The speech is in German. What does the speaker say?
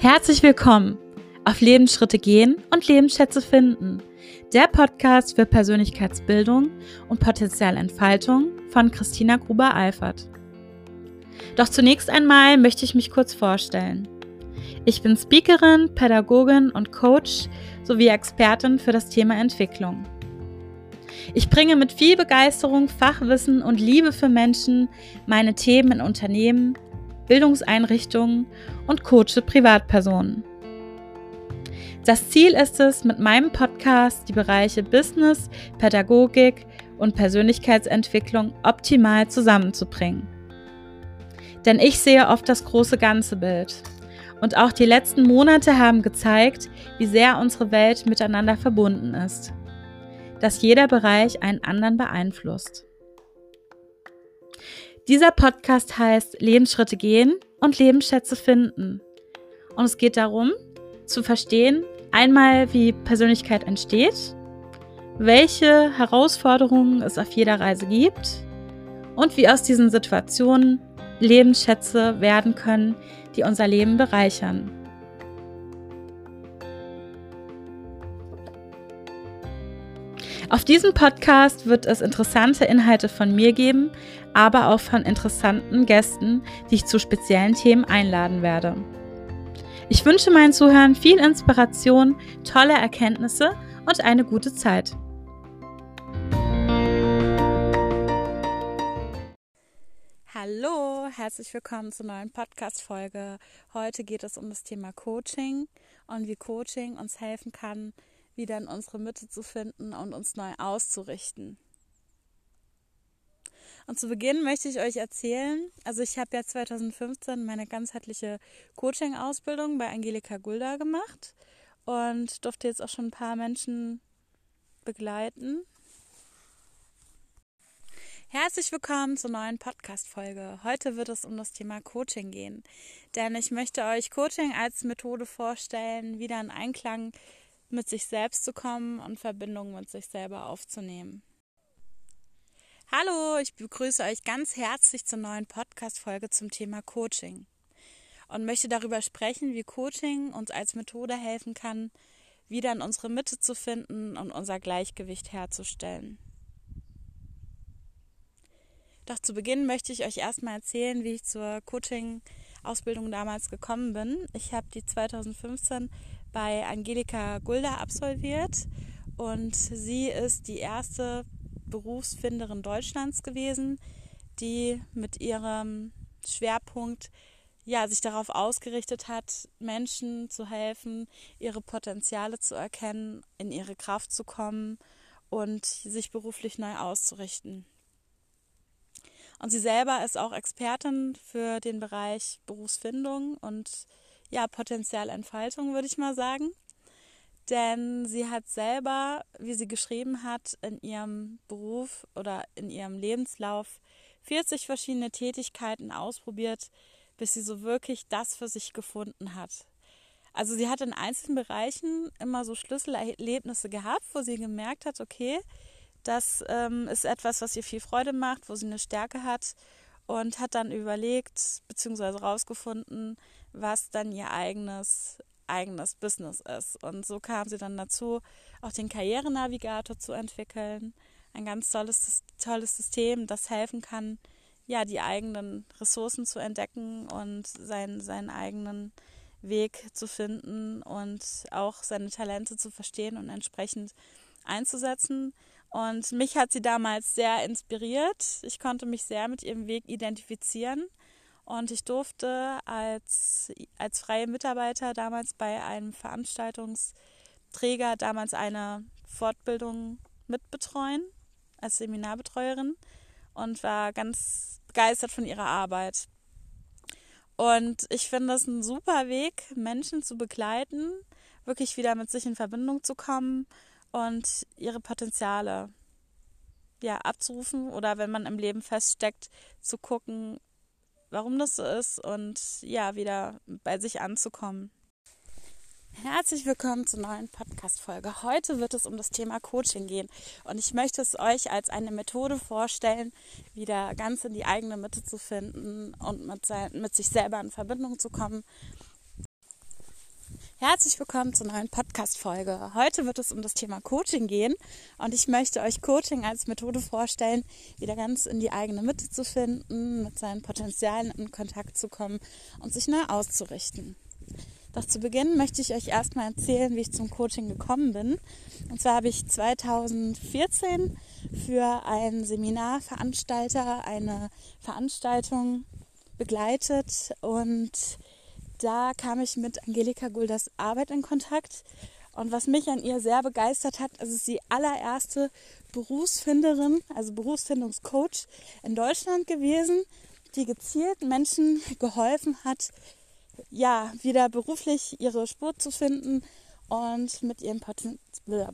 Herzlich willkommen auf Lebensschritte gehen und Lebensschätze finden. Der Podcast für Persönlichkeitsbildung und Potenzialentfaltung von Christina Gruber-Eifert. Doch zunächst einmal möchte ich mich kurz vorstellen. Ich bin Speakerin, Pädagogin und Coach sowie Expertin für das Thema Entwicklung. Ich bringe mit viel Begeisterung, Fachwissen und Liebe für Menschen meine Themen in Unternehmen, Bildungseinrichtungen und coache Privatpersonen. Das Ziel ist es, mit meinem Podcast die Bereiche Business, Pädagogik und Persönlichkeitsentwicklung optimal zusammenzubringen. Denn ich sehe oft das große ganze Bild. Und auch die letzten Monate haben gezeigt, wie sehr unsere Welt miteinander verbunden ist. Dass jeder Bereich einen anderen beeinflusst. Dieser Podcast heißt Lebensschritte gehen und Lebensschätze finden. Und es geht darum, zu verstehen, einmal wie Persönlichkeit entsteht, welche Herausforderungen es auf jeder Reise gibt und wie aus diesen Situationen Lebensschätze werden können, die unser Leben bereichern. Auf diesem Podcast wird es interessante Inhalte von mir geben, aber auch von interessanten Gästen, die ich zu speziellen Themen einladen werde. Ich wünsche meinen Zuhörern viel Inspiration, tolle Erkenntnisse und eine gute Zeit. Hallo, herzlich willkommen zur neuen Podcast-Folge. Heute geht es um das Thema Coaching und wie Coaching uns helfen kann, wieder in unsere Mitte zu finden und uns neu auszurichten. Und zu Beginn möchte ich euch erzählen, also ich habe ja 2015 meine ganzheitliche Coaching-Ausbildung bei Angelika Gulda gemacht und durfte jetzt auch schon ein paar Menschen begleiten. Herzlich willkommen zur neuen Podcast-Folge. Heute wird es um das Thema Coaching gehen, denn ich möchte euch Coaching als Methode vorstellen, wieder in Einklang mit sich selbst zu kommen und Verbindungen mit sich selber aufzunehmen. Hallo, ich begrüße euch ganz herzlich zur neuen Podcast-Folge zum Thema Coaching und möchte darüber sprechen, wie Coaching uns als Methode helfen kann, wieder in unsere Mitte zu finden und unser Gleichgewicht herzustellen. Doch zu Beginn möchte ich euch erstmal erzählen, wie ich zur Coaching-Ausbildung damals gekommen bin. Ich habe die 2015 bei Angelika Gulda absolviert und sie ist die erste Berufsfinderin Deutschlands gewesen, die mit ihrem Schwerpunkt ja, sich darauf ausgerichtet hat, Menschen zu helfen, ihre Potenziale zu erkennen, in ihre Kraft zu kommen und sich beruflich neu auszurichten. Und sie selber ist auch Expertin für den Bereich Berufsfindung und ja, Potenzialentfaltung, würde ich mal sagen. Denn sie hat selber, wie sie geschrieben hat, in ihrem Beruf oder in ihrem Lebenslauf 40 verschiedene Tätigkeiten ausprobiert, bis sie so wirklich das für sich gefunden hat. Also sie hat in einzelnen Bereichen immer so Schlüsselerlebnisse gehabt, wo sie gemerkt hat, okay, das ähm, ist etwas, was ihr viel Freude macht, wo sie eine Stärke hat und hat dann überlegt bzw. herausgefunden, was dann ihr eigenes eigenes Business ist. Und so kam sie dann dazu, auch den Karrierenavigator zu entwickeln. Ein ganz tolles, tolles System, das helfen kann, ja, die eigenen Ressourcen zu entdecken und seinen, seinen eigenen Weg zu finden und auch seine Talente zu verstehen und entsprechend einzusetzen. Und mich hat sie damals sehr inspiriert. Ich konnte mich sehr mit ihrem Weg identifizieren und ich durfte als, als freie Mitarbeiter damals bei einem Veranstaltungsträger damals eine Fortbildung mitbetreuen als Seminarbetreuerin und war ganz begeistert von ihrer Arbeit. Und ich finde es ein super Weg, Menschen zu begleiten, wirklich wieder mit sich in Verbindung zu kommen und ihre Potenziale ja abzurufen oder wenn man im Leben feststeckt, zu gucken, warum das so ist und ja, wieder bei sich anzukommen. Herzlich willkommen zur neuen Podcast-Folge. Heute wird es um das Thema Coaching gehen und ich möchte es euch als eine Methode vorstellen, wieder ganz in die eigene Mitte zu finden und mit, mit sich selber in Verbindung zu kommen. Herzlich willkommen zur neuen Podcast-Folge. Heute wird es um das Thema Coaching gehen und ich möchte euch Coaching als Methode vorstellen, wieder ganz in die eigene Mitte zu finden, mit seinen Potenzialen in Kontakt zu kommen und sich neu auszurichten. Doch zu Beginn möchte ich euch erstmal erzählen, wie ich zum Coaching gekommen bin. Und zwar habe ich 2014 für einen Seminarveranstalter eine Veranstaltung begleitet und da kam ich mit Angelika Gulders Arbeit in Kontakt. Und was mich an ihr sehr begeistert hat, ist, es die allererste Berufsfinderin, also Berufsfindungscoach in Deutschland gewesen, die gezielt Menschen geholfen hat, ja, wieder beruflich ihre Spur zu finden und mit ihrem Potenzial